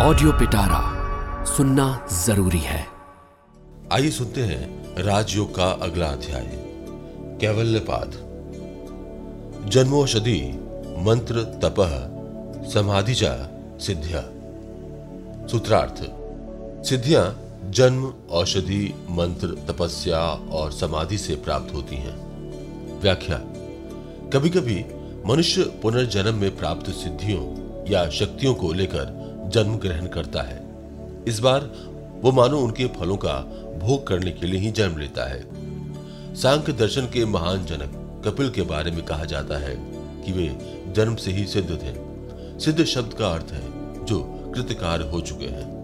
Audio पिटारा सुनना ज़रूरी है। आइए सुनते हैं राजयोग का अगला अध्याय। कैवल्यपाद। जन्मोषधि, मंत्र तपह समाधिजा, सिद्धिया। सूत्रार्थ। सिद्धियाँ जन्म, औषधि, मंत्र, तपस्या और समाधि से प्राप्त होती हैं। व्याख्या। कभी कभी मनुष्य पुनर्जन्म में प्राप्त सिद्धियों या शक्तियों को लेकर जन्म ग्रहण करता है। इस बार वो मानो उनके फलों का भोग करने के लिए ही जन्म लेता है। सांख्य दर्शन के महान जनक कपिल के बारे में कहा जाता है कि वे जन्म से ही सिद्ध थे। सिद्ध शब्द का अर्थ है, जो कृतकार हो चुके हैं।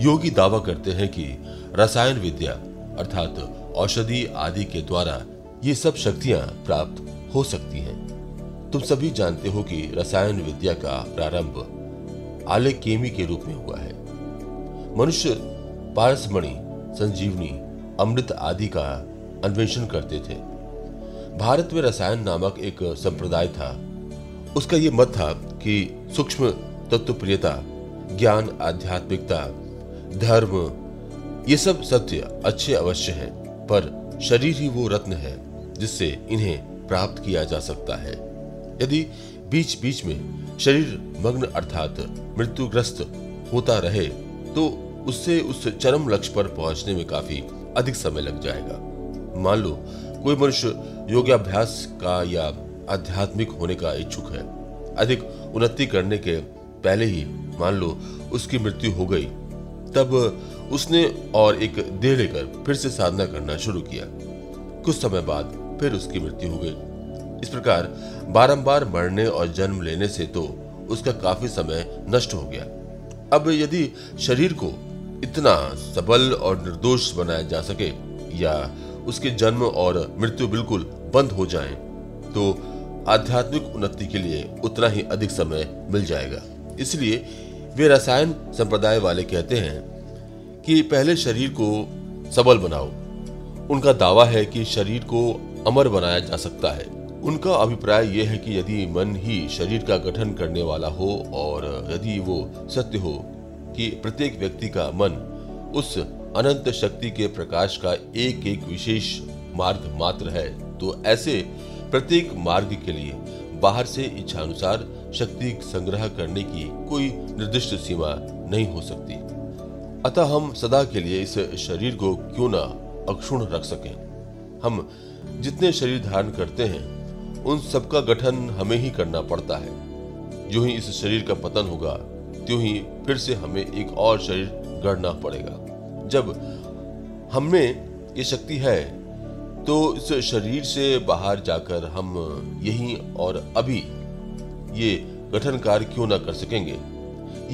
योगी दावा करते हैं कि रसायन विद्या अर्थात औषधि आदि के द्वारा ये सब शक्तियाँ प्राप्त हो सकती हैं। तुम सभी जानते हो कि रसायन विद्या का प्रारंभ आले केमी के रूप में हुआ है। मनुष्य पारसमणि, संजीवनी, अमृत आदि का अन्वेषण करते थे। भारत में रसायन नामक एक संप्रदाय था। उसका यह मत था कि सूक्ष्म तत्व प्रियता ज्ञान, आध्यात्मिकता, धर्म, ये सब सत्य अच्छे अवश्य हैं, पर शरीर ही वो रत्न है जिससे इन्हें प्राप्त किया जा सकता है। यदि बीच बीच में शरीर मग्न अर्थात मृत्युग्रस्त होता रहे तो उससे उस चरम लक्ष्य पर पहुँचने में काफ़ी अधिक समय लग जाएगा। मान लो, कोई मनुष्य योगाभ्यास का या आध्यात्मिक होने का इच्छुक है। अधिक उन्नति करने के पहले ही मान लो उसकी मृत्यु हो गई, तब उसने और एक देह लेकर फिर से साधना करना शुरू किया। कुछ समय बाद फिर उसकी मृत्यु हो गई। इस प्रकार बारंबार मरने और जन्म लेने से तो उसका काफ़ी समय नष्ट हो गया। अब यदि शरीर को इतना सबल और निर्दोष बनाया जा सके या उसके जन्म और मृत्यु बिल्कुल बंद हो जाए तो आध्यात्मिक उन्नति के लिए उतना ही अधिक समय मिल जाएगा। इसलिए वे रसायन संप्रदाय वाले कहते हैं कि पहले शरीर को सबल बनाओ। उनका दावा है कि शरीर को अमर बनाया जा सकता है। उनका अभिप्राय यह है कि यदि मन ही शरीर का गठन करने वाला हो और यदि वो सत्य हो कि प्रत्येक व्यक्ति का मन उस अनंत शक्ति के प्रकाश का एक एक विशेष मार्ग मात्र है तो ऐसे प्रत्येक मार्ग के लिए बाहर से इच्छानुसार शक्ति संग्रह करने की कोई निर्दिष्ट सीमा नहीं हो सकती। अतः हम सदा के लिए इस शरीर को क्यों ना अक्षुण रख सकें? हम जितने शरीर धारण करते हैं उन सबका गठन हमें ही करना पड़ता है। जो ही इस शरीर का पतन होगा, त्यों ही फिर से हमें एक और शरीर गढ़ना पड़ेगा। जब हमें ये शक्ति है तो इस शरीर से बाहर जाकर हम यही और अभी ये गठन कार्य क्यों ना कर सकेंगे?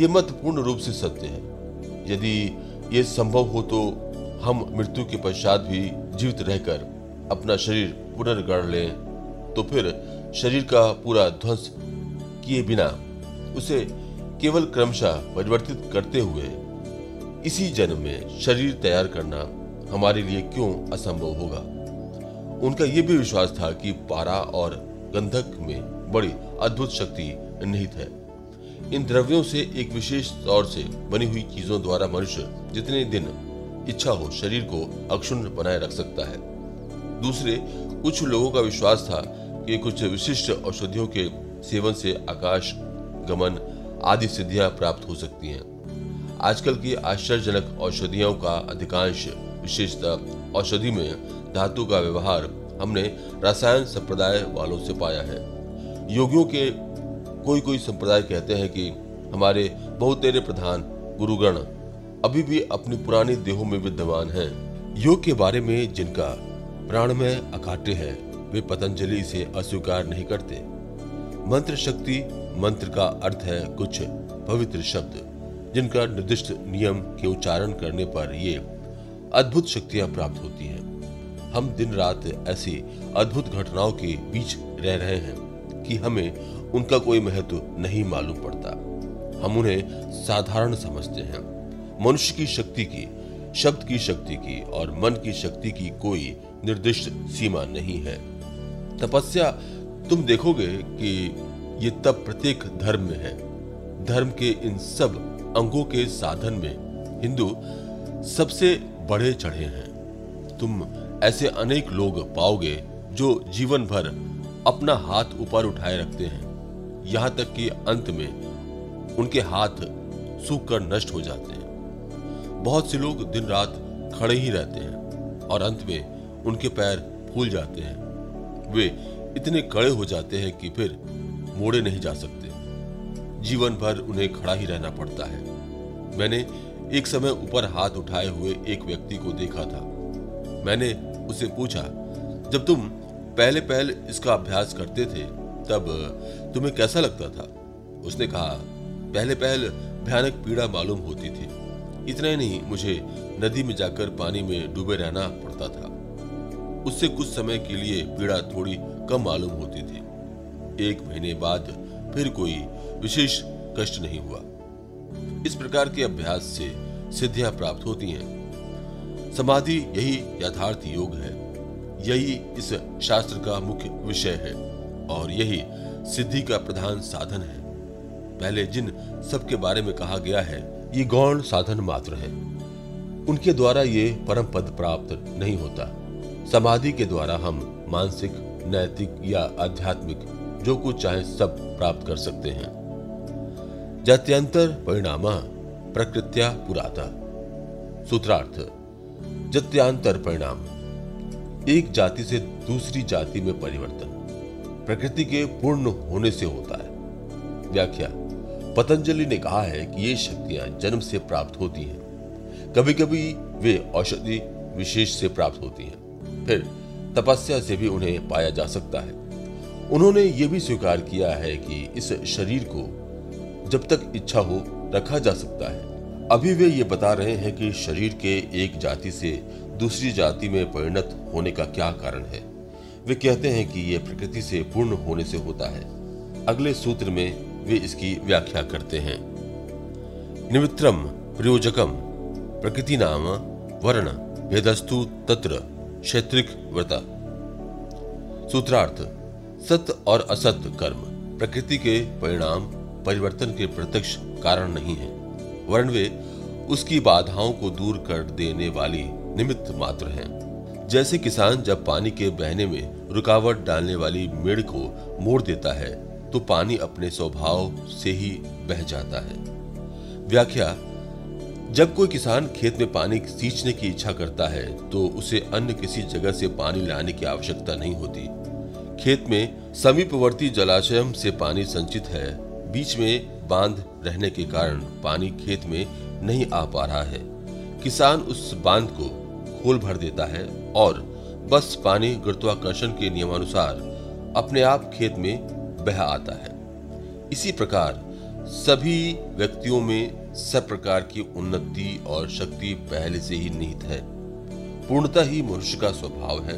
ये मत पूर्ण रूप से सत्य है। यदि ये संभव हो तो हम मृत्यु के पश्चात भी जीवित रहकर अपना शरीर पुनर्गढ़ लें। तो फिर शरीर का पूरा ध्वंस किए बिना उसे केवल क्रमशः परिवर्तित करते हुए इसी जन्म में शरीर तैयार करना हमारे लिए क्यों असंभव होगा? उनका यह भी विश्वास था कि पारा और गंधक में बड़ी अद्भुत शक्ति निहित है। इन द्रव्यों से एक विशेष तौर से बनी हुई चीज़ों द्वारा मनुष्य जितने दिन इच्छा हो शरीर को अक्षुण्ण बनाए रख सकता है। दूसरे कुछ लोगों का विश्वास था कि कुछ विशिष्ट औषधियों के सेवन से आकाश, गमन आदि सिद्धियाँ प्राप्त हो सकती हैं। आजकल की आश्चर्यजनक औषधियों का अधिकांश विशेषता औषधि में धातु का व्यवहार हमने रसायन संप्रदाय वालों से पाया है। योगियों के कोई कोई संप्रदाय कहते हैं कि हमारे बहुतेरे प्रधान गुरुगण अभी भी अपनी पुरानी देहों में विद्यमान हैं। योग के बारे में जिनका प्राण में अकाट्य है वे पतंजलि इसे अस्वीकार नहीं करते। मंत्र शक्ति मंत्र का अर्थ है कुछ पवित्र शब्द, जिनका निर्दिष्ट नियम के उच्चारण करने पर ये अद्भुत शक्तियाँ प्राप्त होती हैं। हम दिन रात ऐसी अद्भुत घटनाओं के बीच रह रहे हैं कि हमें उनका कोई महत्व नहीं मालूम पड़ता। हम उन्हें साधारण समझते हैं। मनुष्य की शक्ति की, शब्द की शक्ति की और मन की शक्ति की कोई निर्दिष्ट सीमा नहीं है। तपस्या तुम देखोगे कि ये तब प्रत्येक धर्म में है। धर्म के इन सब अंगों के साधन में हिंदू सबसे बड़े चढ़े हैं। तुम ऐसे अनेक लोग पाओगे जो जीवन भर अपना हाथ ऊपर उठाए रखते हैं। यहाँ तक कि अंत में उनके हाथ सूख कर नष्ट हो जाते हैं। बहुत से लोग दिन रात खड़े ही रहते हैं और अंत में उनके पैर फूल जाते हैं। वे इतने कड़े हो जाते हैं कि फिर मोड़े नहीं जा सकते। जीवन भर उन्हें खड़ा ही रहना पड़ता है। मैंने एक समय ऊपर हाथ उठाए हुए एक व्यक्ति को देखा था। मैंने उसे पूछा, जब तुम पहले पहल इसका अभ्यास करते थे, तब तुम्हें कैसा लगता था? उसने कहा पहले पहल भयानक पीड़ा मालूम होती थी। इतना ही नहीं, मुझे नदी में जाकर पानी में डूबे रहना पड़ता था। उससे कुछ समय के लिए पीड़ा थोड़ी कम मालूम होती थी। एक महीने बाद फिर कोई विशेष कष्ट नहीं हुआ। इस प्रकार के अभ्यास से सिद्धियाँ प्राप्त होती हैं। समाधि यही यथार्थ योग है। यही इस शास्त्र का मुख्य विषय है और यही सिद्धि का प्रधान साधन है। पहले जिन सबके बारे में कहा गया है, ये गौण साधन मात्र है। उनके द्वारा ये परम पद प्राप्त नहीं होता। समाधि के द्वारा हम मानसिक, नैतिक या आध्यात्मिक, जो कुछ चाहे सब प्राप्त कर सकते हैं। जत्यंतर परिणाम, प्रकृत्या पुराता। सूत्रार्थ, जत्यांतर परिणाम। एक जाति से दूसरी जाति में परिवर्तन। प्रकृति के पूर्ण होने से होता है। व्याख्या, पतंजलि ने कहा है कि ये शक्तियाँ जन्म से प्राप्त होती हैं। कभी कभी वे औषधि विशेष से प्राप्त होती हैं। फिर तपस्या से भी उन्हें पाया जा सकता है। उन्होंने ये भी स्वीकार किया है कि इस शरीर को जब तक इच्छा हो रखा जा सकता है। अभी वे ये बता रहे हैं कि शरीर के एक जाति से दूसरी जाति में परिणत होने का क्या कारण है। वे कहते हैं कि यह प्रकृति से पूर्ण होने से होता है। अगले सूत्र में वे इसकी व्याख्या करते हैं। निमित्रम, प्रयोजकम, प्रकृति नाम, वर्ण, भेदस्तु, तत्र। क्षेत्रिक व्रता। सूत्रार्थ, सत्य और असत्य कर्म प्रकृति के परिणाम, परिवर्तन के प्रत्यक्ष कारण नहीं है। वर्ण वे उसकी बाधाओं को दूर कर देने वाली निमित्त मात्र हैं। जैसे किसान जब पानी के बहने में रुकावट डालने वाली मेड़ को मोड़ देता है तो पानी अपने स्वभाव से ही बह जाता है। व्याख्या जब कोई किसान खेत में पानी सींचने की इच्छा करता है तो उसे अन्य किसी जगह से पानी लाने की आवश्यकता नहीं होती। खेत में समीपवर्ती जलाशय से पानी संचित है। बीच में बाँध रहने के कारण पानी खेत में नहीं आ पा रहा है। किसान उस बाँध को खोल भर देता है और बस पानी गुरुत्वाकर्षण के नियमानुसार अपने आप खेत में बह आता है। इसी प्रकार सभी व्यक्तियों में सब प्रकार की उन्नति और शक्ति पहले से ही निहित है। पूर्णता ही मनुष्य का स्वभाव है।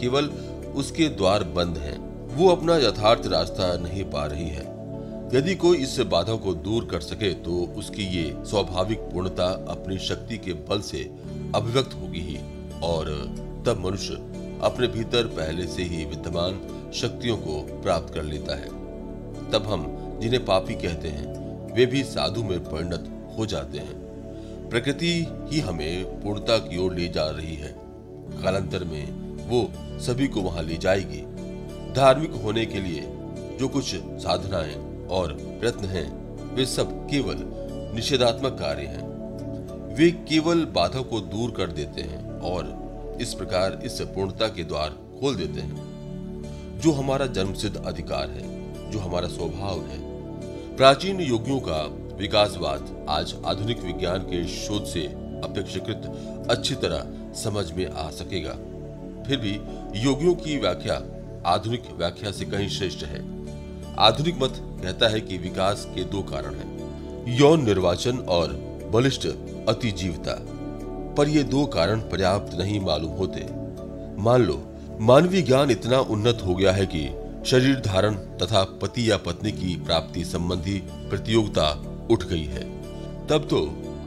केवल उसके द्वार बंद हैं। वो अपना यथार्थ रास्ता नहीं पा रही है। यदि कोई इस बाधा को दूर कर सके तो उसकी ये स्वाभाविक पूर्णता अपनी शक्ति के बल से अभिव्यक्त होगी ही। और तब मनुष्य अपने भीतर पहले से ही विद्यमान शक्तियों को प्राप्त कर लेता है। तब हम जिन्हें पापी कहते हैं वे भी साधु में परिणत हो जाते हैं। प्रकृति ही हमें पूर्णता की ओर ले जा रही है। कालांतर में वो सभी को वहाँ ले जाएगी। धार्मिक होने के लिए जो कुछ साधनाएँ और प्रयत्न हैं, वे सब केवल निषेधात्मक कार्य हैं। वे केवल बाधा को दूर कर देते हैं और इस प्रकार इस पूर्णता के द्वार खोल देते हैं। जो हमारा जन्मसिद्ध अधिकार है, जो हमारा स्वभाव है प्राचीन योगियों का विकासवाद आज आधुनिक विज्ञान के शोध से अपेक्षाकृत अच्छी तरह समझ में आ सकेगा। फिर भी योगियों की व्याख्या आधुनिक व्याख्या से कहीं श्रेष्ठ है। आधुनिक मत कहता है कि विकास के दो कारण हैं, यौन निर्वाचन और बलिष्ठ अतिजीवता। पर ये दो कारण पर्याप्त नहीं मालूम होते। मान लो, मानवीय ज्ञान इतना उन्नत हो गया है कि शरीर धारण तथा पति या पत्नी की प्राप्ति संबंधी प्रतियोगिता उठ गई है। तब तो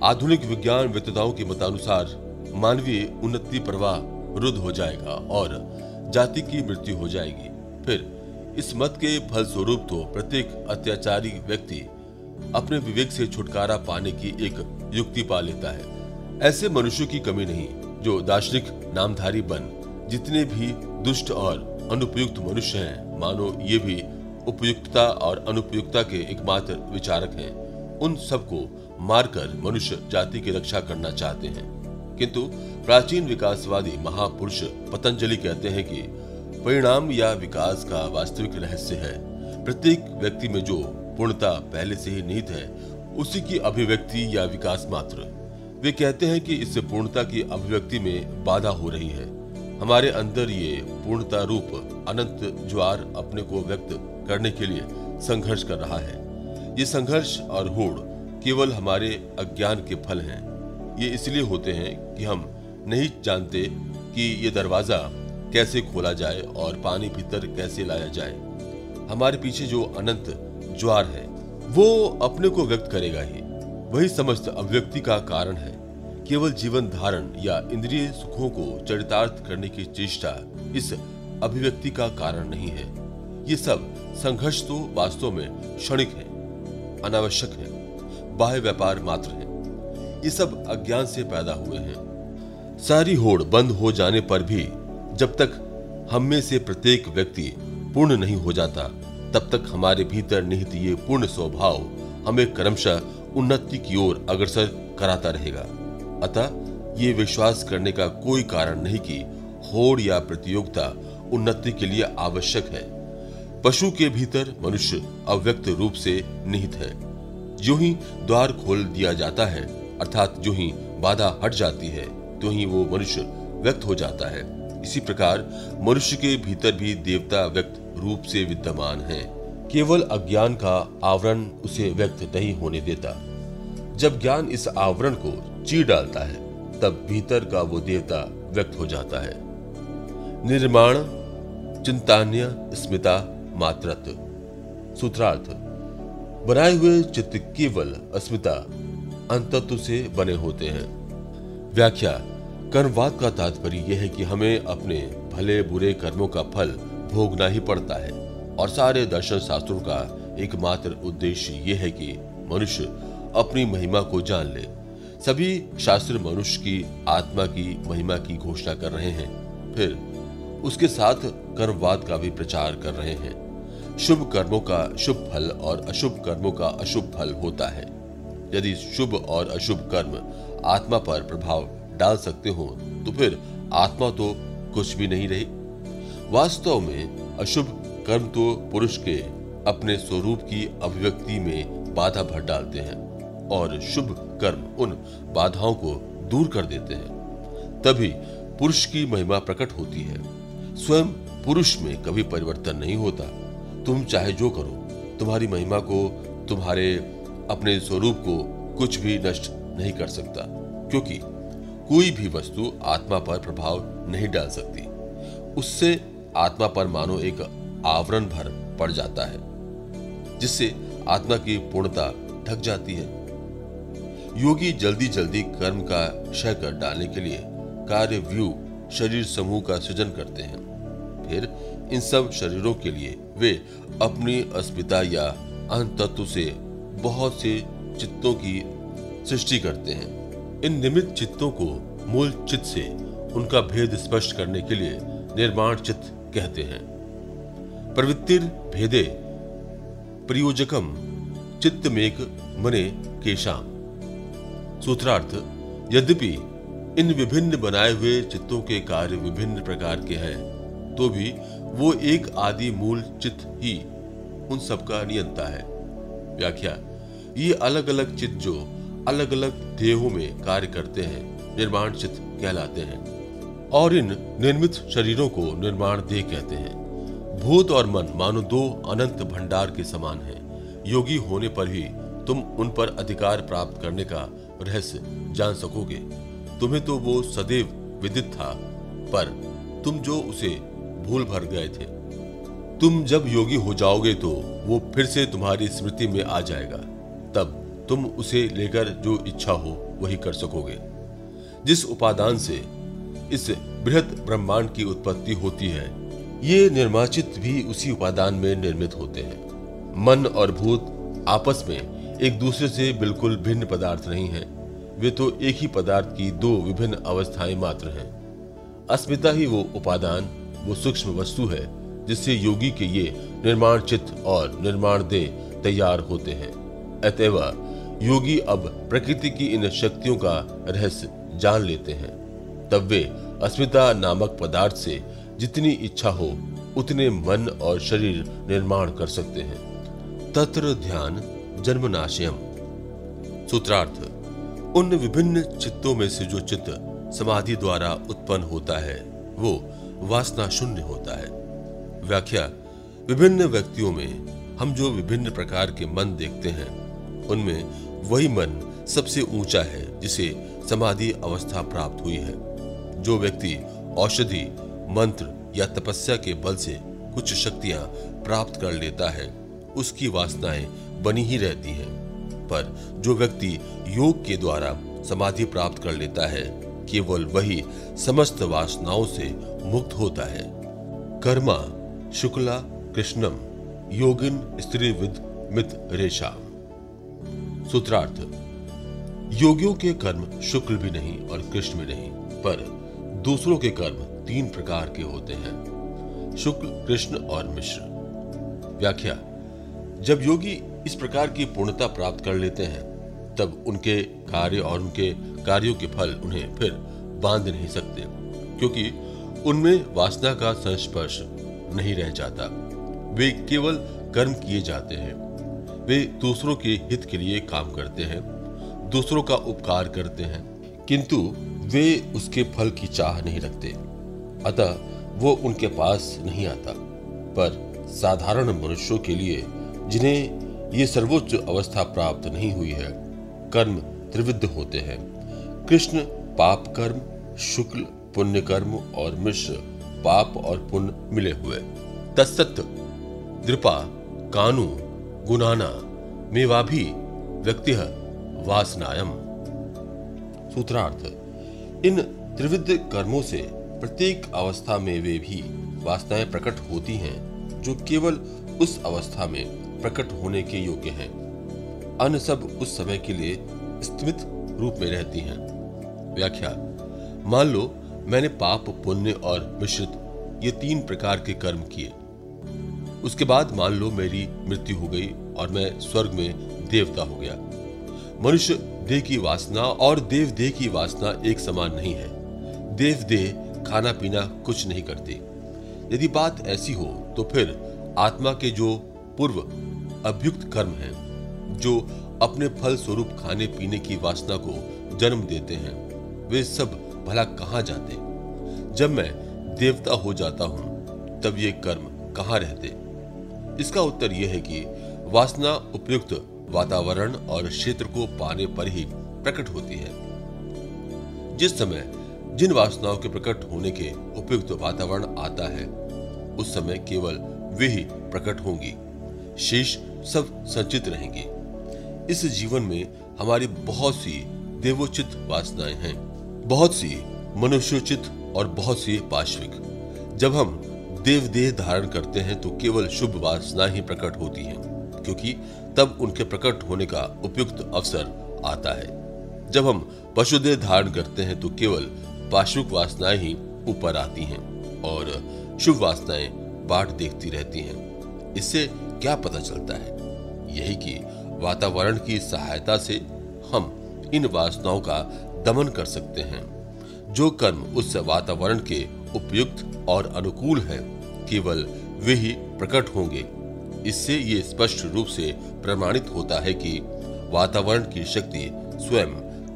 आधुनिक विज्ञान वेताओं के मतानुसार मानवीय उन्नति प्रवाह रुद्ध हो जाएगा और जाति की मृत्यु हो जाएगी। फिर इस मत के फलस्वरूप तो प्रत्येक अत्याचारी व्यक्ति अपने विवेक से छुटकारा पाने की एक युक्ति पा लेता है। ऐसे मनुष्यों की कमी नहीं, जो दार्शनिक नामधारी बन, जितने भी दुष्ट और अनुपयुक्त मनुष्य हैं। मानो ये भी उपयुक्तता और अनुपयुक्तता के एकमात्र विचारक हैं। उन सबको मारकर मनुष्य जाति की रक्षा करना चाहते हैं। किंतु प्राचीन विकासवादी महापुरुष पतंजलि कहते हैं कि परिणाम या विकास का वास्तविक रहस्य है। प्रत्येक व्यक्ति में जो पूर्णता पहले से ही निहित है, उसी की अभिव्यक्ति या विकास मात्र। वे कहते हैं कि इससे पूर्णता की अभिव्यक्ति में बाधा हो रही है। हमारे अंदर ये पूर्णता रूप अनंत ज्वार अपने को व्यक्त करने के लिए संघर्ष कर रहा है। ये संघर्ष और होड़ केवल हमारे अज्ञान के फल हैं। ये इसलिए होते हैं कि हम नहीं जानते कि ये दरवाज़ा कैसे खोला जाए और पानी भीतर कैसे लाया जाए। हमारे पीछे जो अनंत ज्वार है, वो अपने को व्यक्त करेगा ही। वही समस्त अभिव्यक्ति का कारण है। केवल जीवन धारण या इंद्रिय सुखों को चरितार्थ करने की चेष्टा इस अभिव्यक्ति का कारण नहीं है। ये सब संघर्ष तो वास्तव में क्षणिक है, अनावश्यक है, बाह्य व्यापार मात्र है। ये सब अज्ञान से पैदा हुए हैं। सारी होड़ बंद हो जाने पर भी जब तक हम में से प्रत्येक व्यक्ति पूर्ण नहीं हो जाता, तब तक हमारे भीतर निहित ये पूर्ण स्वभाव हमें क्रमशः उन्नति की ओर अग्रसर कराता रहेगा। अतः ये विश्वास करने का कोई कारण नहीं कि होड़ या प्रतियोगिता उन्नति के लिए आवश्यक है। पशु के भीतर मनुष्य अव्यक्त रूप से निहित है। जो ही द्वार खोल दिया जाता है, अर्थात जो ही बाधा हट जाती है तो ही वो मनुष्य व्यक्त हो जाता है। इसी प्रकार मनुष्य के भीतर भी देवता व्यक्त रूप से विद्यमान है। केवल अज्ञान का आवरण उसे व्यक्त नहीं होने देता। जब ज्ञान इस आवरण को चीर डालता है, तब भीतर का वो देवता व्यक्त हो जाता है। निर्माण, चिंतान्य, स्मिता, मात्रत्व। सूत्रार्थ, बनाए हुए चित्त केवल अस्मिता, अंतत्व से बने होते हैं। व्याख्या, कर्मवाद का तात्पर्य यह है कि हमें अपने भले बुरे कर्मों का फल भोगना ही पड़ता है। और सारे दर्शन शास्त्रों का एकमात्र उद्देश्य यह है कि मनुष्य अपनी महिमा को जान ले। सभी शास्त्र मनुष्य की आत्मा की महिमा की घोषणा कर रहे हैं। फिर उसके साथ कर्मवाद का भी प्रचार कर रहे हैं। शुभ कर्मों का शुभ फल और अशुभ कर्मों का अशुभ फल होता है। यदि शुभ और अशुभ कर्म आत्मा पर प्रभाव डाल सकते हो तो फिर आत्मा तो कुछ भी नहीं रही। वास्तव में अशुभ कर्म तो पुरुष के अपने स्वरूप की अभिव्यक्ति में बाधा भर डालते हैं। और शुभ कर्म उन बाधाओं को दूर कर देते हैं। तभी पुरुष की महिमा प्रकट होती है। स्वयं पुरुष में कभी परिवर्तन नहीं होता। तुम चाहे जो करो, तुम्हारी महिमा को तुम्हारे अपने स्वरूप को कुछ भी नष्ट नहीं कर सकता, क्योंकि कोई भी वस्तु आत्मा पर प्रभाव नहीं डाल सकती। उससे आत्मा पर मानो एक आवरण भर पड़ जाता है, जिससे आत्मा की पूर्णता ढक जाती है। योगी जल्दी जल्दी कर्म का क्षय कर डालने के लिए कार्य व्यू शरीर समूह का सृजन करते हैं। फिर इन सब शरीरों के लिए वे अपनी अस्मिता या अंतत्व से बहुत से चित्तों की सृष्टि करते हैं। इन निमित्त चित्तों को मूल चित्त से उनका भेद स्पष्ट करने के लिए निर्माण चित्त कहते हैं। प्रवृत्तिर भेदे, प्रयोजकम चित्त मेक मने केशाम। सूत्रार्थ, यद्यपि इन विभिन्न बनाए हुए चित्तों के कार्य विभिन्न प्रकार के हैं तो भी वो एक आदि मूल चित्त ही उन सबका नियंता है। व्याख्या, ये अलग अलग चित्त जो अलग अलग देहों में कार्य करते हैं, निर्माण चित्त कहलाते हैं, और इन निर्मित शरीरों को निर्माण देह कहते हैं। भूत और मन मानो दो अनंत भंडार के समान हैं। योगी होने पर ही तुम उन पर अधिकार प्राप्त करने का रहस्य जान सकोगे। तुम्हें तो वो सदैव विदित था, पर तुम जो उसे भूल भर गए थे। तुम जब योगी हो जाओगे तो वो फिर से तुम्हारी स्मृति में आ जाएगा। तब तुम उसे लेकर जो इच्छा हो वही कर सकोगे। जिस उपादान से इस बृहद ब्रह्मांड की उत्पत्ति होती है, ये निर्माचित भी उसी उपादान में निर्मित होते हैं। मन और भूत आपस में एक दूसरे से बिल्कुल भिन्न पदार्थ नहीं हैं। वे तो एक ही पदार्थ की दो विभिन्न अवस्थाएँ मात्र हैं। अस्मिता ही वो उपादान, वो सूक्ष्म वस्तु है, जिससे योगी के ये निर्माण चित्त और निर्माण दे तैयार होते हैं। अतएव योगी अब प्रकृति की इन शक्तियों का रहस्य जान लेते हैं। तब वे अस्मिता नामक पदार्थ से जितनी इच्छा हो, उतने मन और शरीर निर्माण कर सकते हैं। तत्र ध्यान जन्मनाशयम। सूत्रार्थ, उन विभिन्न चित्तों में से जो चित्त समाधि द्वारा उत्पन्न होता है, वो वासना शून्य होता है। व्याख्या, विभिन्न व्यक्तियों में हम जो विभिन्न प्रकार के मन देखते हैं, उनमें वही मन सबसे ऊँचा है जिसे समाधि अवस्था प्राप्त हुई है। जो व्यक्ति औषधि, मंत्र या तपस्या के बल से कुछ शक्तियाँ प्राप्त कर लेता है, उसकी वासनाएँ बनी ही रहती हैं। पर जो व्यक्ति योग के द्वारा समाधि प्राप्त कर लेता है, केवल वही समस्त वासनाओं से मुक्त होता है। कर्मा, शुक्ला, कृष्णम, योगिन स्त्री विद मित, रेशा। सूत्रार्थ, योगियों के कर्म शुक्ल भी नहीं और कृष्ण भी नहीं, पर दूसरों के कर्म तीन प्रकार के होते हैं, शुक्ल, कृष्ण और मिश्र। व्याख्या, जब योगी इस प्रकार की पूर्णता प्राप्त कर लेते हैं, तब उनके कार्य और उनके कार्यों के फल उन्हें फिर बाँध नहीं सकते, क्योंकि उनमें वासना का संस्पर्श नहीं रह जाता। वे केवल कर्म किए जाते हैं। वे दूसरों के हित के लिए काम करते हैं, दूसरों का उपकार करते हैं, किंतु वे उसके फल की चाह नहीं रखते। अतः वो उनके पास नहीं आता, पर साधारण मनुष्यों के लिए जिन्हें ये सर्वोच्च अवस्था प्राप्त नहीं हुई है। कर्म त्रिविध होते हैं। कृष्ण पाप कर्म, शुक्ल पुण्य कर्म और मिश्र पाप और पुण्य मिले हुए। तत्सत दृपा कानु गुनाना मेवाभी व्यक्ति वासनायम। सूत्रार्थ, इन त्रिविध कर्मों से प्रत्येक अवस्था में वे भी वासनाएँ प्रकट होती हैं, जो केवल उस अवस्था में प्रकट होने के योग्य हैं। अन्य सब उस समय के लिए स्थित रूप में रहती हैं। व्याख्या, मान लो मैंने पाप, पुण्य और मिश्रित ये तीन प्रकार के कर्म किए। उसके बाद मान लो मेरी मृत्यु हो गई और मैं स्वर्ग में देवता हो गया। मनुष्य देह की वासना और देव देह की वासना एक समान नहीं है। देव देह खाना पीना कुछ नहीं करती। यदि बात ऐसी हो तो फिर आत्मा के जो पूर्व अभ्युक्त कर्म हैं, जो अपने फल स्वरूप खाने पीने की वासना को जन्म देते हैं। वे सब भला कहाँ जाते? जब मैं देवता हो जाता हूँ, तब ये कर्म कहाँ रहते? इसका उत्तर यह है कि वासना उपयुक्त वातावरण और क्षेत्र को पाने पर ही प्रकट होती है। जिस समय जिन वासनाओं के प्रकट होने के उपयुक्त वातावरण आता है, उस समय केवल वे ही प्रकट होंगी। शेष सब संचित रहेंगे। इस जीवन में हमारी बहुत सी देवोचित वासनाएँ हैं, बहुत सी मनुष्योचित और बहुत सी पाश्विक। जब हम देव देह धारण करते हैं तो केवल शुभ वासना ही प्रकट होती हैं, क्योंकि तब उनके प्रकट होने का उपयुक्त अवसर आता है। जब हम पशुदेह धारण करते हैं तो केवल पाशुक वासनाएँ ही ऊपर आती हैं और शुभ वासनाएँ बाट देखती रहती हैं। इससे क्या पता चलता है? यही कि वातावरण की सहायता से हम इन वासनाओं का दमन कर सकते हैं। जो कर्म उस वातावरण के उपयुक्त और अनुकूल है, केवल वे ही प्रकट होंगे। इससे ये स्पष्ट रूप से प्रमाणित होता है कि वातावरण की शक्ति स्वयं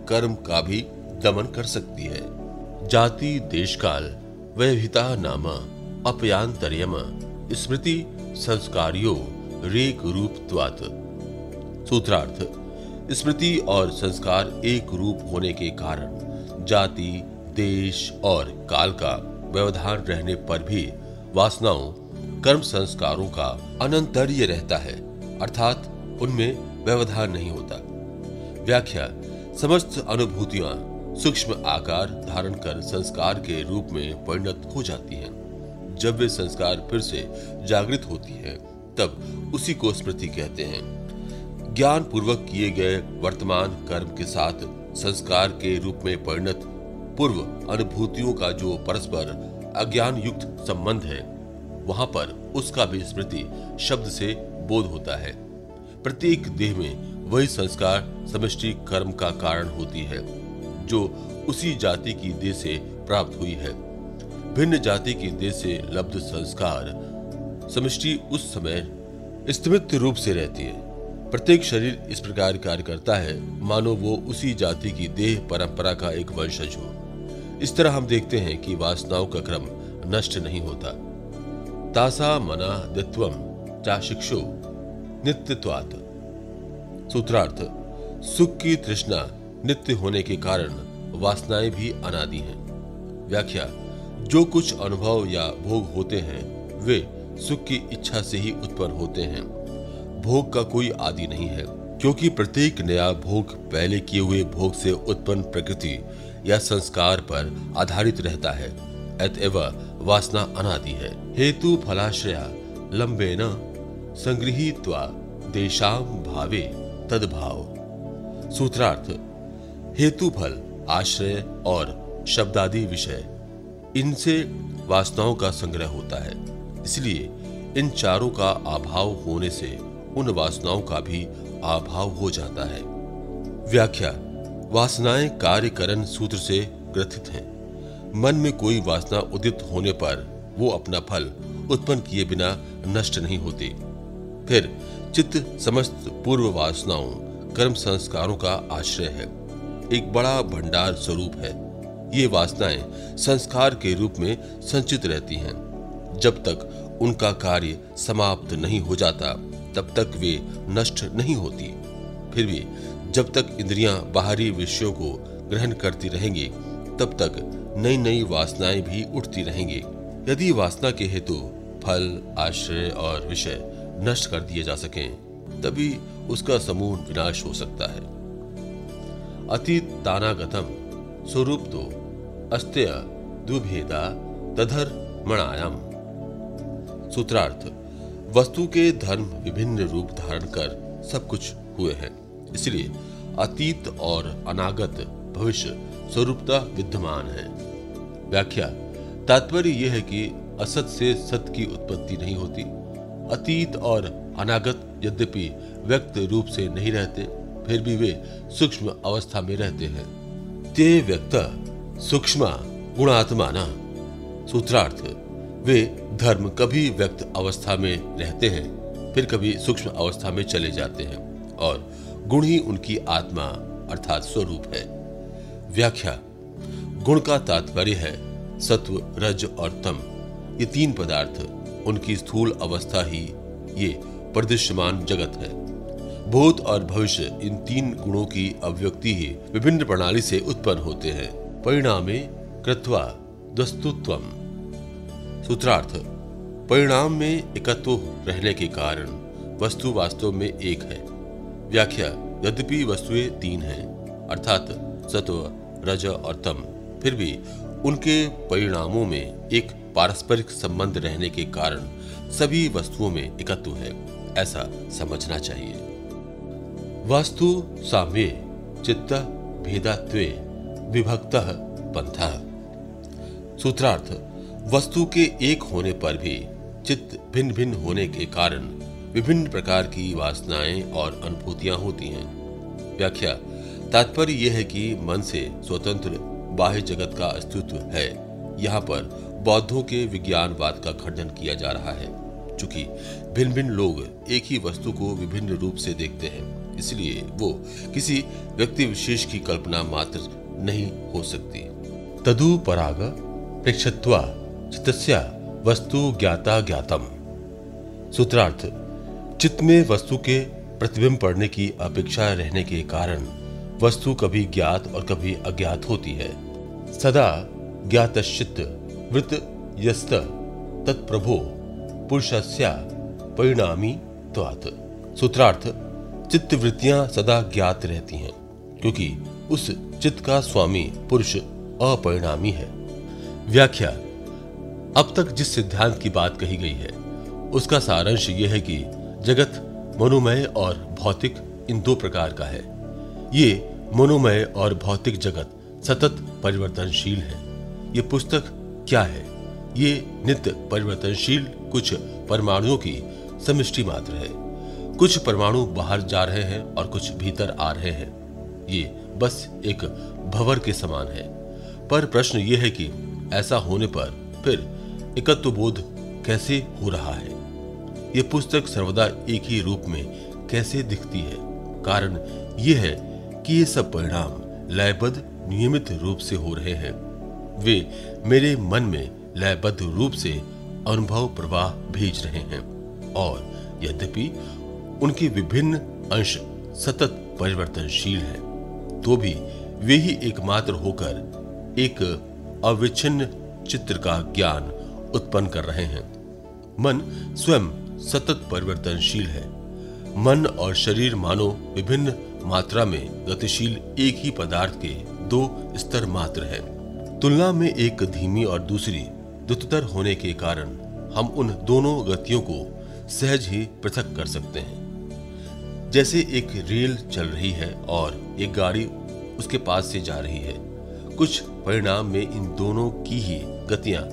कर्म का भी दमन कर सकती है। जाति देश काल वैभिता नाम, अपयांतर्यम, स्मृति संस्कारियो रेक रूप सूत्रार्थ, स्मृति और संस्कार एक रूप होने के कारण जाति, देश और काल का व्यवधान रहने पर भी वासनाओं, कर्म संस्कारों का अनंतर्य रहता है, अर्थात उनमें व्यवधान नहीं होता। व्याख्या, समस्त अनुभूतियाँ सूक्ष्म आकार धारण कर संस्कार के रूप में परिणत हो जाती हैं। जब वे संस्कार फिर से जागृत होती है, तब उसी को स्मृति कहते हैं। ज्ञान पूर्वक किए गए वर्तमान कर्म के साथ संस्कार के रूप में परिणत पूर्व अनुभूतियों का जो परस्पर अज्ञान युक्त संबंध है, वहाँ पर उसका भी स्मृति शब्द से बोध होता है। प्रत्येक देह में वही संस्कार समष्टि कर्म का कारण होती है, जो उसी जाति की देह से प्राप्त हुई है। भिन्न जाति की देह से लब्ध संस्कार समष्टि उस समय स्थिमित रूप से रहती है। प्रत्येक शरीर इस प्रकार कार्य करता है। मानो वो उसी जाति की देह परंपरा का एक वंशज हो। इस तरह हम देखते हैं कि वासनाओं का क्रम नष्ट नहीं होता। तासा मना दित्वम चाशिक्षु नित्यत्वात्। सूत्रार्थ, सुख की तृष्णा नित्य होने के कारण वासनाएँ भी अनादि हैं। व्याख्या जो कुछ अनुभव या भोग होते हैं, वे सुख की इच्छा से ही उत्पन्न होते हैं। भोग का कोई आदि नहीं है, क्योंकि प्रत्येक नया भोग पहले किए हुए भोग से उत्पन्न प्रकृति या संस्कार पर आधारित रहता है, अतएव वासना अनादि है। हेतु फलाश्रया लंबे न संग्रहित्वा देशाम भावे तदभाव। सूत्रार्थ, हेतु फल, आश्रय और शब्दादि विषय। इनसे वासनाओं का संग्रह होता है। इसलिए इन चारों का अभाव होने से उन वासनाओं का भी अभाव हो जाता है। व्याख्या, वासनाएँ कार्यकरण सूत्र से ग्रथित हैं। मन में कोई वासना उदित होने पर वो अपना फल उत्पन्न किए बिना नष्ट नहीं होती। फिर, चित्त समस्त पूर्व वासनाओं, कर्म संस्कारों का आश्रय है। एक बड़ा भंडार स्वरूप है। ये वासनाएँ संस्कार के रूप में संचित रहती हैं। जब तक उनका कार्य समाप्त नहीं हो जाता, तब तक वे नष्ट नहीं होती। फिर भी, जब तक इंद्रियाँ बाहरी विषयों को ग्रहण करती रहेंगी, तब तक नई नई वासनाएँ भी उठती रहेंगी। यदि वासना के हेतु फल, आश्रय और विषय नष्ट कर दिए जा सकें, तभी उसका समूह विनाश हो सकता है। अतीत तानागतम स्वरूप तो अस्त्य दुभेदा तधर मणायाम। सूत्रार्थ, वस्तु के धर्म विभिन्न रूप धारण कर सब कुछ हुए हैं। इसलिए अतीत और अनागत भविष्य स्वरूपता विद्यमान है। व्याख्या, तात्पर्य यह है कि असत से सत की उत्पत्ति नहीं होती। अतीत और अनागत यद्यपि व्यक्त रूप से नहीं रहते, फिर भी वे सूक्ष्म अवस्था में रहते हैं। ते व्यक्त सूक्ष्म गुणात्माना सूत्रार्थ, वे धर्म कभी व्यक्त अवस्था में रहते हैं, फिर कभी सूक्ष्म अवस्था में चले जाते हैं, और गुण ही उनकी आत्मा अर्थात स्वरूप है। व्याख्या, गुण का तात्पर्य है सत्व, रज और तम। ये तीन पदार्थ, उनकी स्थूल अवस्था ही ये प्रदृश्यमान जगत है। भूत और भविष्य इन तीन गुणों की अभिव्यक्ति ही विभिन्न प्रणाली से उत्पन्न होते हैं। परिणामे कृत्वा दस्तुत्व सूत्रार्थ, परिणाम में एकत्व रहने के कारण वस्तु वास्तव में एक है। व्याख्या, यद्यपि वस्तुएँ तीन हैं, अर्थात सत्व, रज और तम, फिर भी उनके परिणामों में एक पारस्परिक संबंध रहने के कारण सभी वस्तुओं में एकत्व है, ऐसा समझना चाहिए। वास्तु साम्य चित्त भेदात्वे विभक्त पंथ सूत्रार्थ, वस्तु के एक होने पर भी चित्त भिन्न भिन्न होने के कारण विभिन्न प्रकार की वासनाएँ और अनुभूतियाँ होती हैं। व्याख्या, तात्पर्य यह है कि मन से स्वतंत्र बाह्य जगत का अस्तित्व है। यहाँ पर बौद्धों के विज्ञानवाद का खंडन किया जा रहा है, चूँकि भिन्न भिन्न लोग एक ही वस्तु को विभिन्न रूप से देखते हैं। इसलिए वो किसी व्यक्ति विशेष की कल्पना मात्र नहीं हो सकती। तदु पराग प्रेक्षत्वा चित्तस्या वस्तु ज्ञाता ज्ञातम। सूत्रार्थ, चित्त में वस्तु के प्रतिबिंब पड़ने की अपेक्षा रहने के कारण वस्तु कभी ज्ञात और कभी अज्ञात होती है। सदा ज्ञातश्चित वृत यस्त तत्प्रभो पुरुषस्या परिणामी त्वात। सूत्रार्थ चित्त वृत्तियाँ सदा ज्ञात रहती हैं, क्योंकि उस चित्त का स्वामी पुरुष अपरिणामी है। व्याख्या, अब तक जिस सिद्धांत की बात कही गई है, उसका सारांश यह है कि जगत मनोमय और भौतिक इन दो प्रकार का है। ये मनोमय और भौतिक जगत सतत परिवर्तनशील है। ये पुस्तक क्या है? ये नित्य परिवर्तनशील कुछ परमाणुओं की समिष्टि मात्र है। कुछ परमाणु बाहर जा रहे हैं और कुछ भीतर आ रहे हैं। ये बस एक भवर के समान है। पर प्रश्न यह है कि ऐसा होने पर फिर एकत्व बोध कैसे हो रहा है? ये पुस्तक सर्वदा एक ही रूप में कैसे दिखती है? कारण ये है कि ये सब परिणाम लयबद्ध नियमित रूप से हो रहे हैं। वे मेरे मन में लयबद्ध रूप से अनुभव प्रवाह भेज रहे हैं और यद्यपि उनके विभिन्न अंश सतत परिवर्तनशील हैं। तो भी वे ही एकमात्र होकर एक अविच्छिन्न चित्र का ज्ञान उत्पन्न कर रहे हैं। मन स्वयं सतत परिवर्तनशील है। मन और शरीर मानो विभिन्न मात्रा में गतिशील एक ही पदार्थ के दो स्तर मात्र है। तुलना में एक धीमी और दूसरी द्रुततर होने के कारण हम उन दोनों गतियों को सहज ही पृथक कर सकते हैं। जैसे एक रेल चल रही है और एक गाड़ी उसके पास से जा रही है, कुछ परिणाम में इन दोनों की ही गतियाँ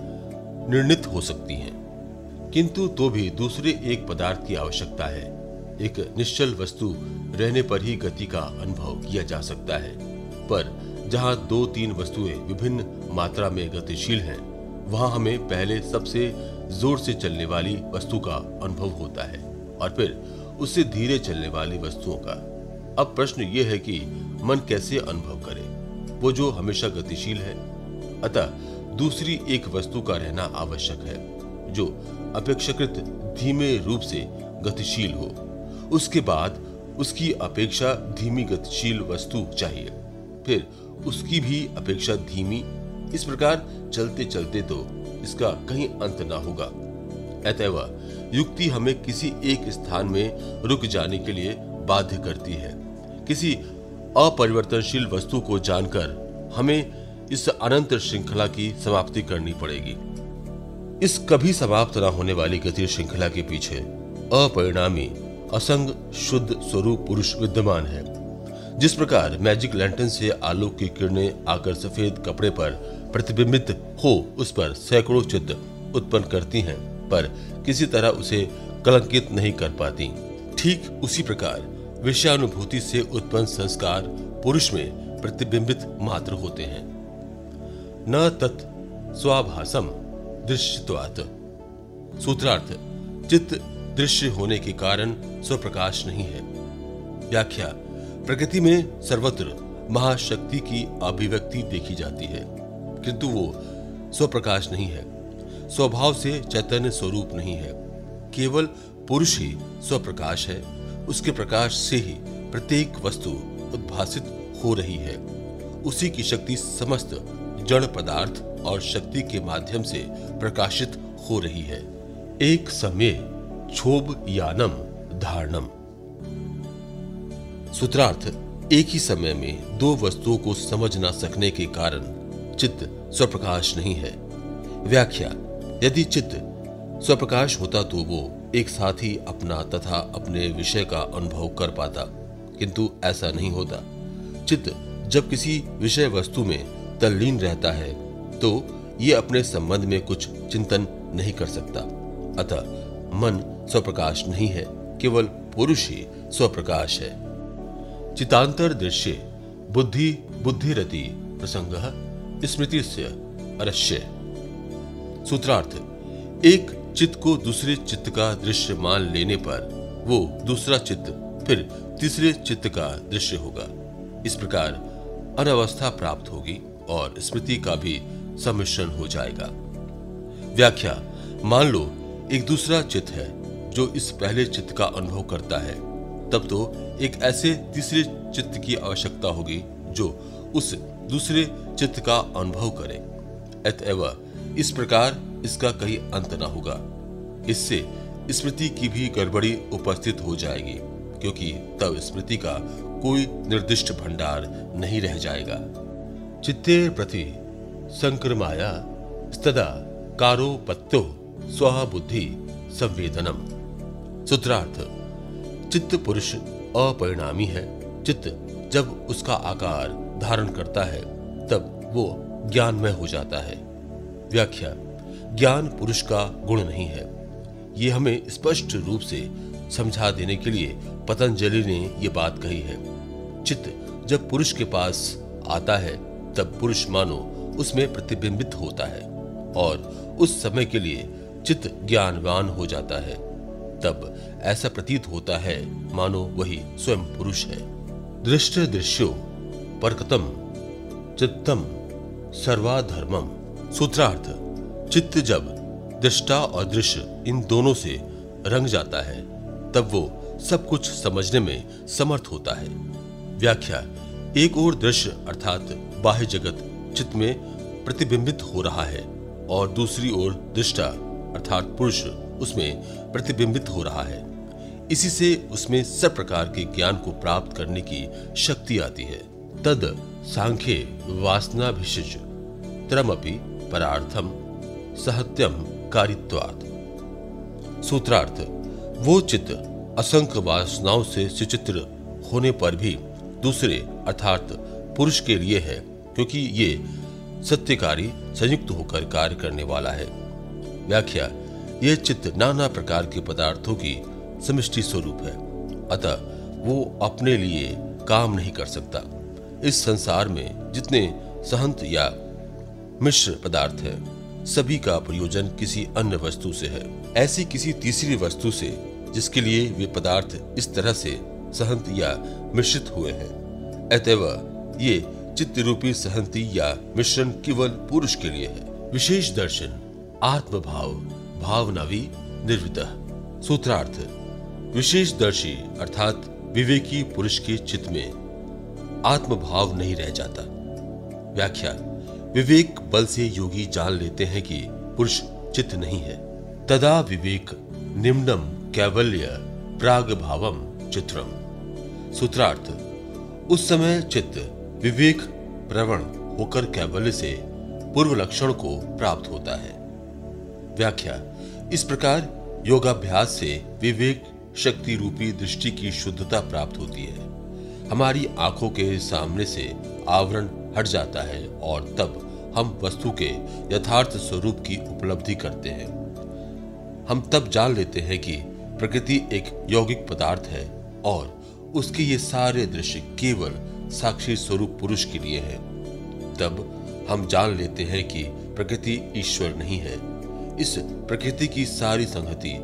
निर्णित हो सकती हैं। किंतु तो भी दूसरे एक पदार्थ की आवश्यकता है। एक निश्चल वस्तु रहने पर ही गति का अनुभव किया जा सकता है। पर जहाँ दो तीन वस्तुएँ विभिन्न मात्रा में गतिशील हैं, वहाँ हमें पहले सबसे ज़ोर से चलने वाली वस्तु का अनुभव होता है। और फिर उससे धीरे चलने वाली वस्तुओं का। अब प्रश्न यह है कि मन कैसे अनुभव करे? वो जो हमेशा गतिशील है। अतः दूसरी एक वस्तु का रहना आवश्यक है, जो अपेक्षाकृत धीमे रूप से गतिशील हो। उसके बाद उसकी अपेक्षा धीमी गतिशील वस्तु चाहिए। फिर उसकी भी अपेक्षा धीमी। इस प्रकार चलते चलते तो इसका कहीं अंत ना होगा। अतएव युक्ति हमें किसी एक स्थान में रुक जाने के लिए बाध्य करती है। किसी अपरिवर्तनशील वस्तु को जानकर हमें इस अनंत श्रृंखला की समाप्ति करनी पड़ेगी। इस कभी समाप्त न होने वाली गति श्रृंखला के पीछे अपरिणामी, असंग, शुद्ध स्वरूप पुरुष विद्यमान है। जिस प्रकार मैजिक लैंटन से आलोक की किरणें आकर सफ़ेद कपड़े पर प्रतिबिंबित हो, उस पर सैकड़ों चित्र उत्पन्न करती हैं। पर किसी तरह उसे कलंकित नहीं कर पाती। ठीक उसी प्रकार विषयानुभूति से उत्पन्न संस्कार पुरुष में प्रतिबिंबित मात्र होते हैं। न तत् स्वाभासम दृश्यत्वात्। सूत्रार्थ, चित्त दृश्य होने के कारण स्वप्रकाश नहीं है। व्याख्या, प्रकृति में सर्वत्र महाशक्ति की अभिव्यक्ति देखी जाती है, किंतु वो स्वप्रकाश नहीं है। स्वभाव से चैतन्य स्वरूप नहीं है। केवल पुरुष ही स्वप्रकाश है। उसके प्रकाश से ही प्रत्येक वस्तु उद्भासित हो रही है। उसी की शक्ति समस्त जड़ पदार्थ और शक्ति के माध्यम से प्रकाशित हो रही है। एक समय क्षोभ यानम धारणम। सूत्रार्थ, एक ही समय में दो वस्तुओं को समझ ना सकने के कारण चित्त स्वप्रकाश नहीं है। व्याख्या यदि चित्त स्वप्रकाश होता तो वो एक साथ ही अपना तथा अपने विषय का अनुभव कर पाता, किंतु ऐसा नहीं होता। चित्त जब किसी विषय वस्तु में तल्लीन रहता है तो ये अपने संबंध में कुछ चिंतन नहीं कर सकता। अतः मन स्वप्रकाश नहीं है, केवल पुरुष ही स्वप्रकाश है। चितांतर दृश्य, बुद्धि, बुद्धिरति प्रसंग स्मृति से अरश्य सूत्रार्थ, एक चित्त को दूसरे चित्त का दृश्य मान लेने पर वो दूसरा चित्त, फिर तीसरे चित्त का दृश्य होगा। इस प्रकार अनवस्था प्राप्त होगी और स्मृति का भी सम्मिश्रण हो जाएगा। व्याख्या, मान लो एक दूसरा चित्त है जो इस पहले चित्त का अनुभव करता है। तब तो एक ऐसे तीसरे चित्त की आवश्यकता होगी जो उस दूसरे चित्त का अनुभव करे। अतएव इस प्रकार इसका कहीं अंत न होगा। इससे स्मृति की भी गड़बड़ी उपस्थित हो जाएगी, क्योंकि तब स्मृति का कोई निर्दिष्ट भंडार नहीं रह जाएगा। चित्ते प्रति संक्रमाया स्तदा कारो पत्तो स्व बुद्धि संवेदनम। सूत्रार्थ, चित्त पुरुष अपरिणामी है। चित्त जब उसका आकार धारण करता है, तब वो ज्ञानमय हो जाता है। व्याख्या, ज्ञान पुरुष का गुण नहीं है। ये हमें स्पष्ट रूप से समझा देने के लिए पतंजलि ने यह बात कही है। चित्त जब पुरुष के पास आता है, तब पुरुष मानो उसमें प्रतिबिंबित होता है और उस समय के लिए चित्त ज्ञानवान हो जाता है। तब ऐसा प्रतीत होता है, मानो वही स्वयं पुरुष है। दृष्ट दृश्यो, परकतम, चित्तम, सर्वाधर्मम। सूत्रार्थ, चित्त जब, दृष्टा और दृश्य इन दोनों से रंग जाता है, तब वो सब कुछ समझने में समर्थ होता है। व्याख्या, एक और दृश्य अर्थात बाह्य जगत चित्त में प्रतिबिंबित हो रहा है और दूसरी ओर दृष्टा अर्थात पुरुष उसमें प्रतिबिंबित हो रहा है। इसी से उसमें सब प्रकार के ज्ञान को प्राप्त करने की शक्ति आती है। तद सांख्ये वासनाभिषिच त्रमपि परार्थम सहत्यम कारित्वात्। सूत्रार्थ, वो चित्त असंख्य वासनाओं से सुचित्र होने पर भी दूसरे, अर्थात पुरुष के लिए है, क्योंकि ये सत्यकारी संयुक्त होकर कार्य करने वाला है। व्याख्या यह चित्त नाना प्रकार के पदार्थों की समिष्टि स्वरूप है, अतः वो अपने लिए काम नहीं कर सकता। इस संसार में जितने सहंत या मिश्र पदार्थ है। सभी का प्रयोजन किसी अन्य वस्तु से है। ऐसी किसी तीसरी वस्तु से, जिसके लिए वे पदार्थ इस तरह से सहंत या मिश्रित हुए हैं। अतएव ये चित्त रूपी सहंति या मिश्रण केवल पुरुष के लिए है। विशेष दर्शन आत्म भाव भावनावी, निर्वित। सूत्रार्थ, विशेष दर्शी अर्थात विवेकी पुरुष के चित्त में आत्म भाव नहीं रह जाता। व्याख्या विवेक बल से योगी जान लेते हैं कि पुरुष चित्त नहीं है। तदा विवेक निम्नम कैवल्य प्राग भावम चित्रम। सूत्रार्थ, उस समय चित्त विवेक प्रवण होकर कैवल्य से पूर्व लक्षण को प्राप्त होता है। व्याख्या, इस प्रकार योगाभ्यास से विवेक शक्ति रूपी दृष्टि की शुद्धता प्राप्त होती है। हमारी आँखों के सामने से आवरण हट जाता है और तब हम वस्तु के यथार्थ स्वरूप की उपलब्धि करते हैं। हम तब जान लेते हैं कि प्रकृति एक यौगिक पदार्थ है और उसके ये सारे दृश्य केवल साक्षी स्वरूप पुरुष के लिए है। तब हम जान लेते हैं कि प्रकृति ईश्वर नहीं है। इस प्रकृति की सारी संगति,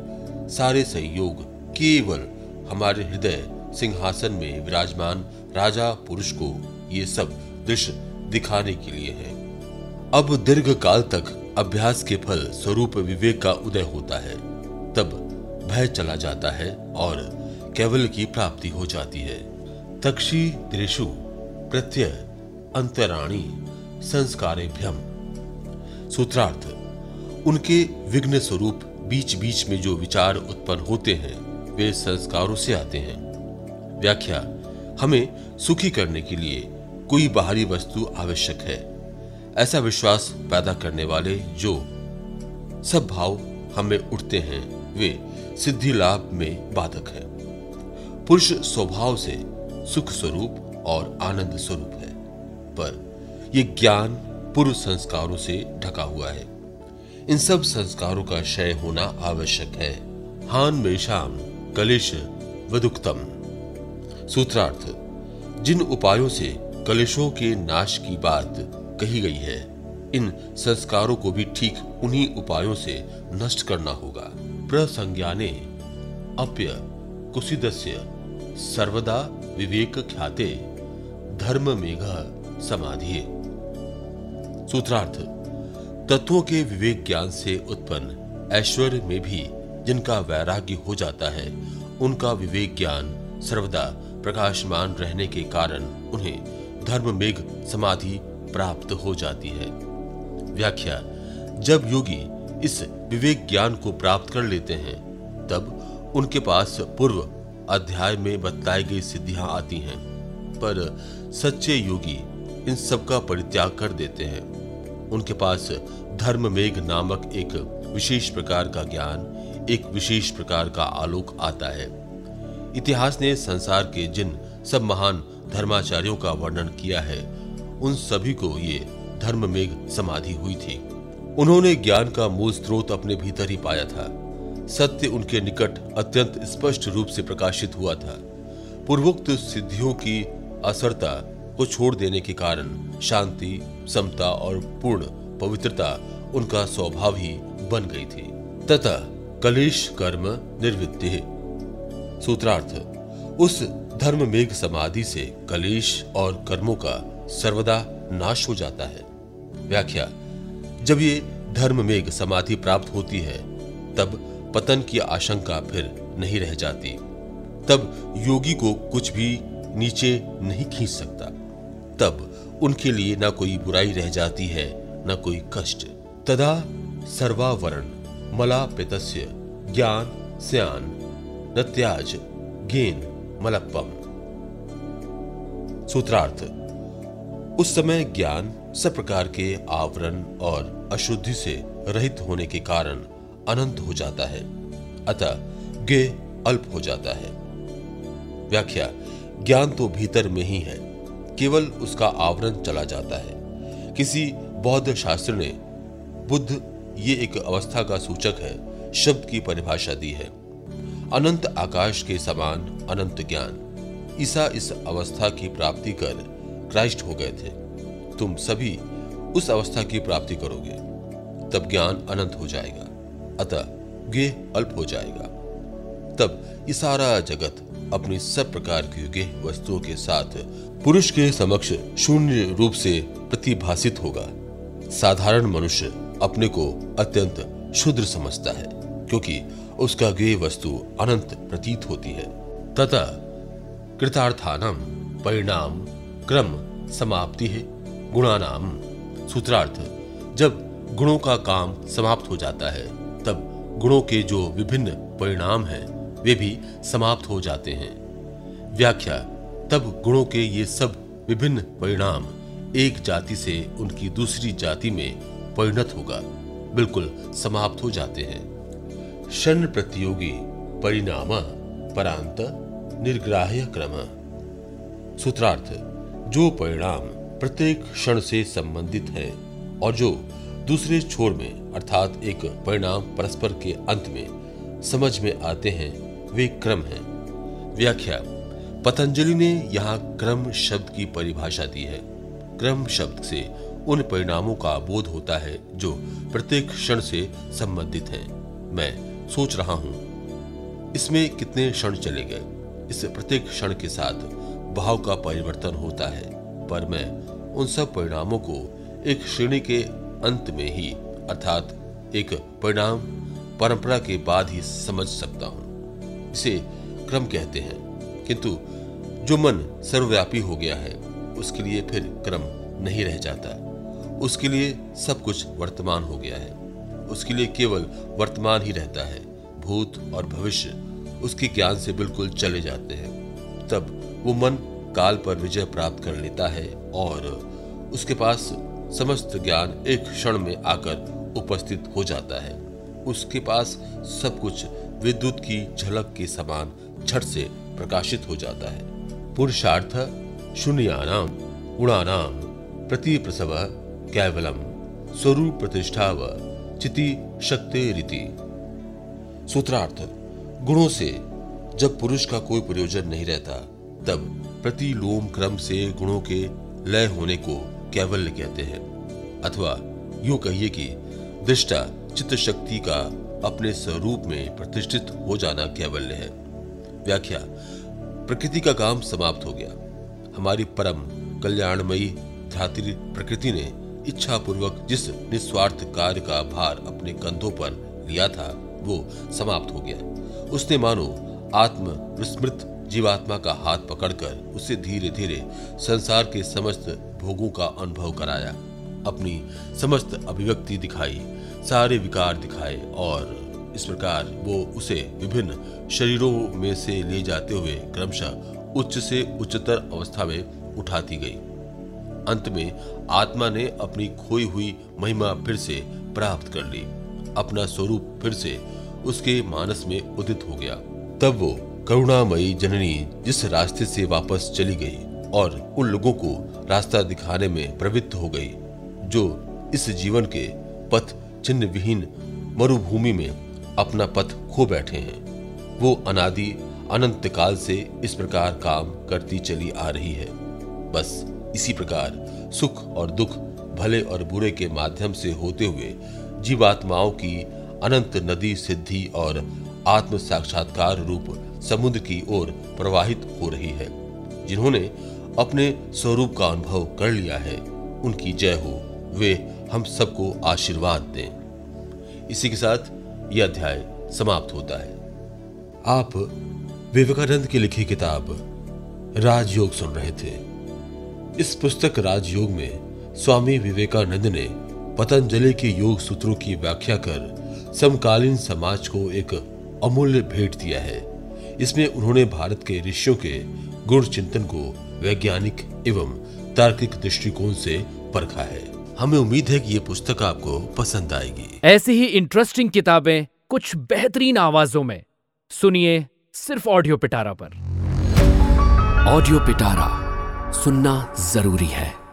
सारे संयोग केवल हमारे हृदय सिंहासन में विराजमान राजा पुरुष को ये सब दृश्य दिखाने के लिए है। अब दीर्घ काल तक अभ्यास के फल स्वरूप विवेक का उदय होता है। तब भय चला जाता है और केवल की प्राप्ति हो जाती है। तक्षी दृशु प्रत्यय अंतराणी संस्कारेभ्यम। सूत्रार्थ, उनके विघ्न स्वरूप बीच बीच में जो विचार उत्पन्न होते हैं, वे संस्कारों से आते हैं। व्याख्या, हमें सुखी करने के लिए कोई बाहरी वस्तु आवश्यक है। ऐसा विश्वास पैदा करने वाले जो सब भाव हमें उठते हैं, वे सिद्धि लाभ में बाधक है। पुरुष स्वभाव से सुख स्वरूप और आनंद स्वरूप है, पर यह ज्ञान पूर्व संस्कारों से ढका हुआ है। इन सब संस्कारों का क्षय होना आवश्यक है। हान मेशाम कलेश वदुक्तम। सूत्रार्थ, जिन उपायों से कलेशों के नाश की बात कही गई है। इन संस्कारों को भी ठीक उन्हीं उपायों से नष्ट करना होगा। प्रसंज्ञाने अप्य कुसिदस्य सर्वदा विवेक ख्याते धर्म मेघ समाधि सूत्रार्थ, तत्वों के विवेक ज्ञान से उत्पन्न ऐश्वर्य में भी जिनका वैराग्य हो जाता है, उनका विवेक ज्ञान सर्वदा प्रकाशमान रहने के कारण उन्हें धर्म मेघ समाधि प्राप्त हो जाती है। व्याख्या, जब योगी इस विवेक ज्ञान को प्राप्त कर लेते हैं, तब उनके पास पूर्व अध्याय में बतलाई गई सिद्धियाँ आती हैं, पर सच्चे योगी इन सब का परित्याग कर देते हैं। उनके पास धर्म मेघ नामक एक विशेष प्रकार का ज्ञान, एक विशेष प्रकार का आलोक आता है। इतिहास ने संसार के जिन सब महान धर्माचार्यों का वर्णन किया है। उन सभी को ये धर्म मेघ समाधि हुई थी। उन्होंने ज्ञान का मूल स्रोत अपने भीतर ही पाया था। सत्य उनके निकट अत्यंत स्पष्ट रूप से प्रकाशित हुआ था। पूर्वोक्त सिद्धियों की असरता को छोड़ देने के कारण शांति, समता और पूर्ण पवित्रता उनका स्वभाव ही बन गई थी। तथा कलेश कर्म निर्वृत्ति। सूत्रार्थ, उस धर्म मेघ समाधि से कलेश और कर्मों का सर्वदा नाश हो जाता है। व्याख्या, जब ये धर्म मेघ समाधि प्राप्त होती है, तब पतन की आशंका फिर नहीं रह जाती। तब योगी को कुछ भी नीचे नहीं खींच सकता। तब उनके लिए ना कोई बुराई रह जाती है, न कोई कष्ट। तदा सर्वावरण मला पितस्य ज्ञान, स्यान, न त्याज, गेन मलप्पम। सूत्रार्थ, उस समय ज्ञान सब प्रकार के आवरण और अशुद्धि से रहित होने के कारण अनंत हो जाता है, अतः गे अल्प हो जाता है। व्याख्या, ज्ञान तो भीतर में ही है, केवल उसका आवरण चला जाता है। किसी बौद्ध शास्त्र ने, बुद्ध ये एक अवस्था का सूचक है, शब्द की परिभाषा दी है। अनंत आकाश के समान अनंत ज्ञान। ईसा इस अवस्था की प्राप्ति कर क्राइस्ट हो गए थे। तुम सभी उस अवस्था की प्राप्ति करोगे। तब ज्ञान अनंत हो जाएगा। अतः गे अल्प हो जाएगा। तब ये सारा जगत अपनी सब प्रकार की गे वस्तुओं के साथ पुरुष के समक्ष शून्य रूप से प्रतिभाषित होगा। साधारण मनुष्य अपने को अत्यंत शुद्र समझता है, क्योंकि उसका गे वस्तु अनंत प्रतीत होती है। तथा कृतार्थानम परिणाम क्रम समाप्ति है। गुणानाम सूत्रार्थ, जब गुणों का काम समाप्त हो जाता है, तब गुणों के जो विभिन्न परिणाम हैं, वे भी समाप्त हो जाते हैं। व्याख्या, तब गुणों के ये सब विभिन्न परिणाम एक जाति से उनकी दूसरी जाति में परिणत होगा, बिल्कुल समाप्त हो जाते हैं। शन प्रतियोगी परिणाम परांत निर्ग्राह्य क्रम। सूत्रार्थ, जो परिणाम प्रत्येक क्षण से संबंधित है और जो दूसरे छोर में, अर्थात एक परिणाम परस्पर के अंत में समझ में आते हैं, वे क्रम हैं। व्याख्या, पतंजलि ने यहाँ क्रम शब्द की परिभाषा दी है। क्रम शब्द से उन परिणामों का बोध होता है जो प्रत्येक क्षण से संबंधित हैं। मैं सोच रहा हूँ। इसमें कितने क्षण चले गए। इस प्रत्येक क्षण के साथ भाव का परिवर्तन होता है, पर मैं उन सब परिणामों को एक श्रेणी के अंत में ही, अर्थात एक परिणाम परंपरा के बाद ही समझ सकता हूँ। इसे क्रम कहते हैं। किंतु जो मन सर्वव्यापी हो गया है, उसके लिए फिर क्रम नहीं रह जाता। उसके लिए सब कुछ वर्तमान हो गया है। उसके लिए केवल वर्तमान ही रहता है, भूत और भविष्य। उसके ज्ञान से बिल्कुल चले जाते हैं। तब वो मन काल पर विजय प्राप्त कर लेता है और उसके पास समस्त ज्ञान एक क्षण में आकर उपस्थित हो जाता है। उसके पास सब कुछ विद्युत की झलक के समान झट से प्रकाशित हो जाता है। पुरुषार्थ, शून्यानाम, गुणानाम प्रति प्रसव कैवलम, स्वरूप प्रतिष्ठा व चिति शक्ति रीति। सूत्रार्थ, गुणों से जब पुरुष का कोई प्रयोजन नहीं रहता, तब प्रतिलोम क्रम से गुणों के लय होने को कैवल्य कहते हैं। अथवा यूँ कहिए कि दृष्टा चित्त शक्ति का अपने स्वरूप में प्रतिष्ठित हो जाना कैवल्य है। व्याख्या, प्रकृति का काम समाप्त हो गया। हमारी परम कल्याणमयी धात्री प्रकृति ने इच्छा पूर्वक जिस निस्वार्थ कार्य का भार अपने कंधों पर लिया था, वो समाप्त हो गया। उसने मानो आत्म विस्मृत जीवात्मा का हाथ पकड़कर उसे धीरे धीरे संसार के समस्त भोगों का अनुभव कराया। अपनी समस्त अभिव्यक्ति दिखाई, सारे विकार दिखाए और इस प्रकार वो उसे विभिन्न शरीरों में से ले जाते हुए क्रमशः उच्च से उच्चतर अवस्था में उठाती गई। अंत में आत्मा ने अपनी खोई हुई महिमा फिर से प्राप्त कर ली। अपना स्वरूप फिर से उसके मानस में उदित हो गया। तब वो करुणामयी जननी जिस रास्ते से वापस चली गई और उन लोगों को रास्ता दिखाने में प्रवृत्त हो गई, जो इस जीवन के पथ चिन्ह विहीन मरुभूमि में अपना पथ खो बैठे हैं। वो अनादि अनंत काल से इस प्रकार काम करती चली आ रही है। बस इसी प्रकार सुख और दुख भले और बुरे के माध्यम से होते हुए जीवात्माओं की अनंत नदी सिद्धि और आत्म साक्षात्कार रूप समुद्र की ओर प्रवाहित हो रही है, जिन्होंने अपने स्वरूप का अनुभव कर लिया है। उनकी जय हो, वे हम सबको आशीर्वाद दें। इसी के साथ यह अध्याय समाप्त होता है। आप विवेकानंद की लिखी किताब राजयोग सुन रहे थे। इस पुस्तक राजयोग में स्वामी विवेकानंद ने पतंजलि के योग सूत्रों की व्याख्या कर समकालीन समाज को एक अमूल्य भेंट दिया है। इसमें उन्होंने भारत के ऋषियों के गुण चिंतन को वैज्ञानिक एवं तार्किक दृष्टिकोण से परखा है। हमें उम्मीद है कि ये पुस्तक आपको पसंद आएगी। ऐसी ही इंटरेस्टिंग किताबें कुछ बेहतरीन आवाजों में। सुनिए सिर्फ़ ऑडियो पिटारा पर। ऑडियो पिटारा सुनना ज़रूरी है।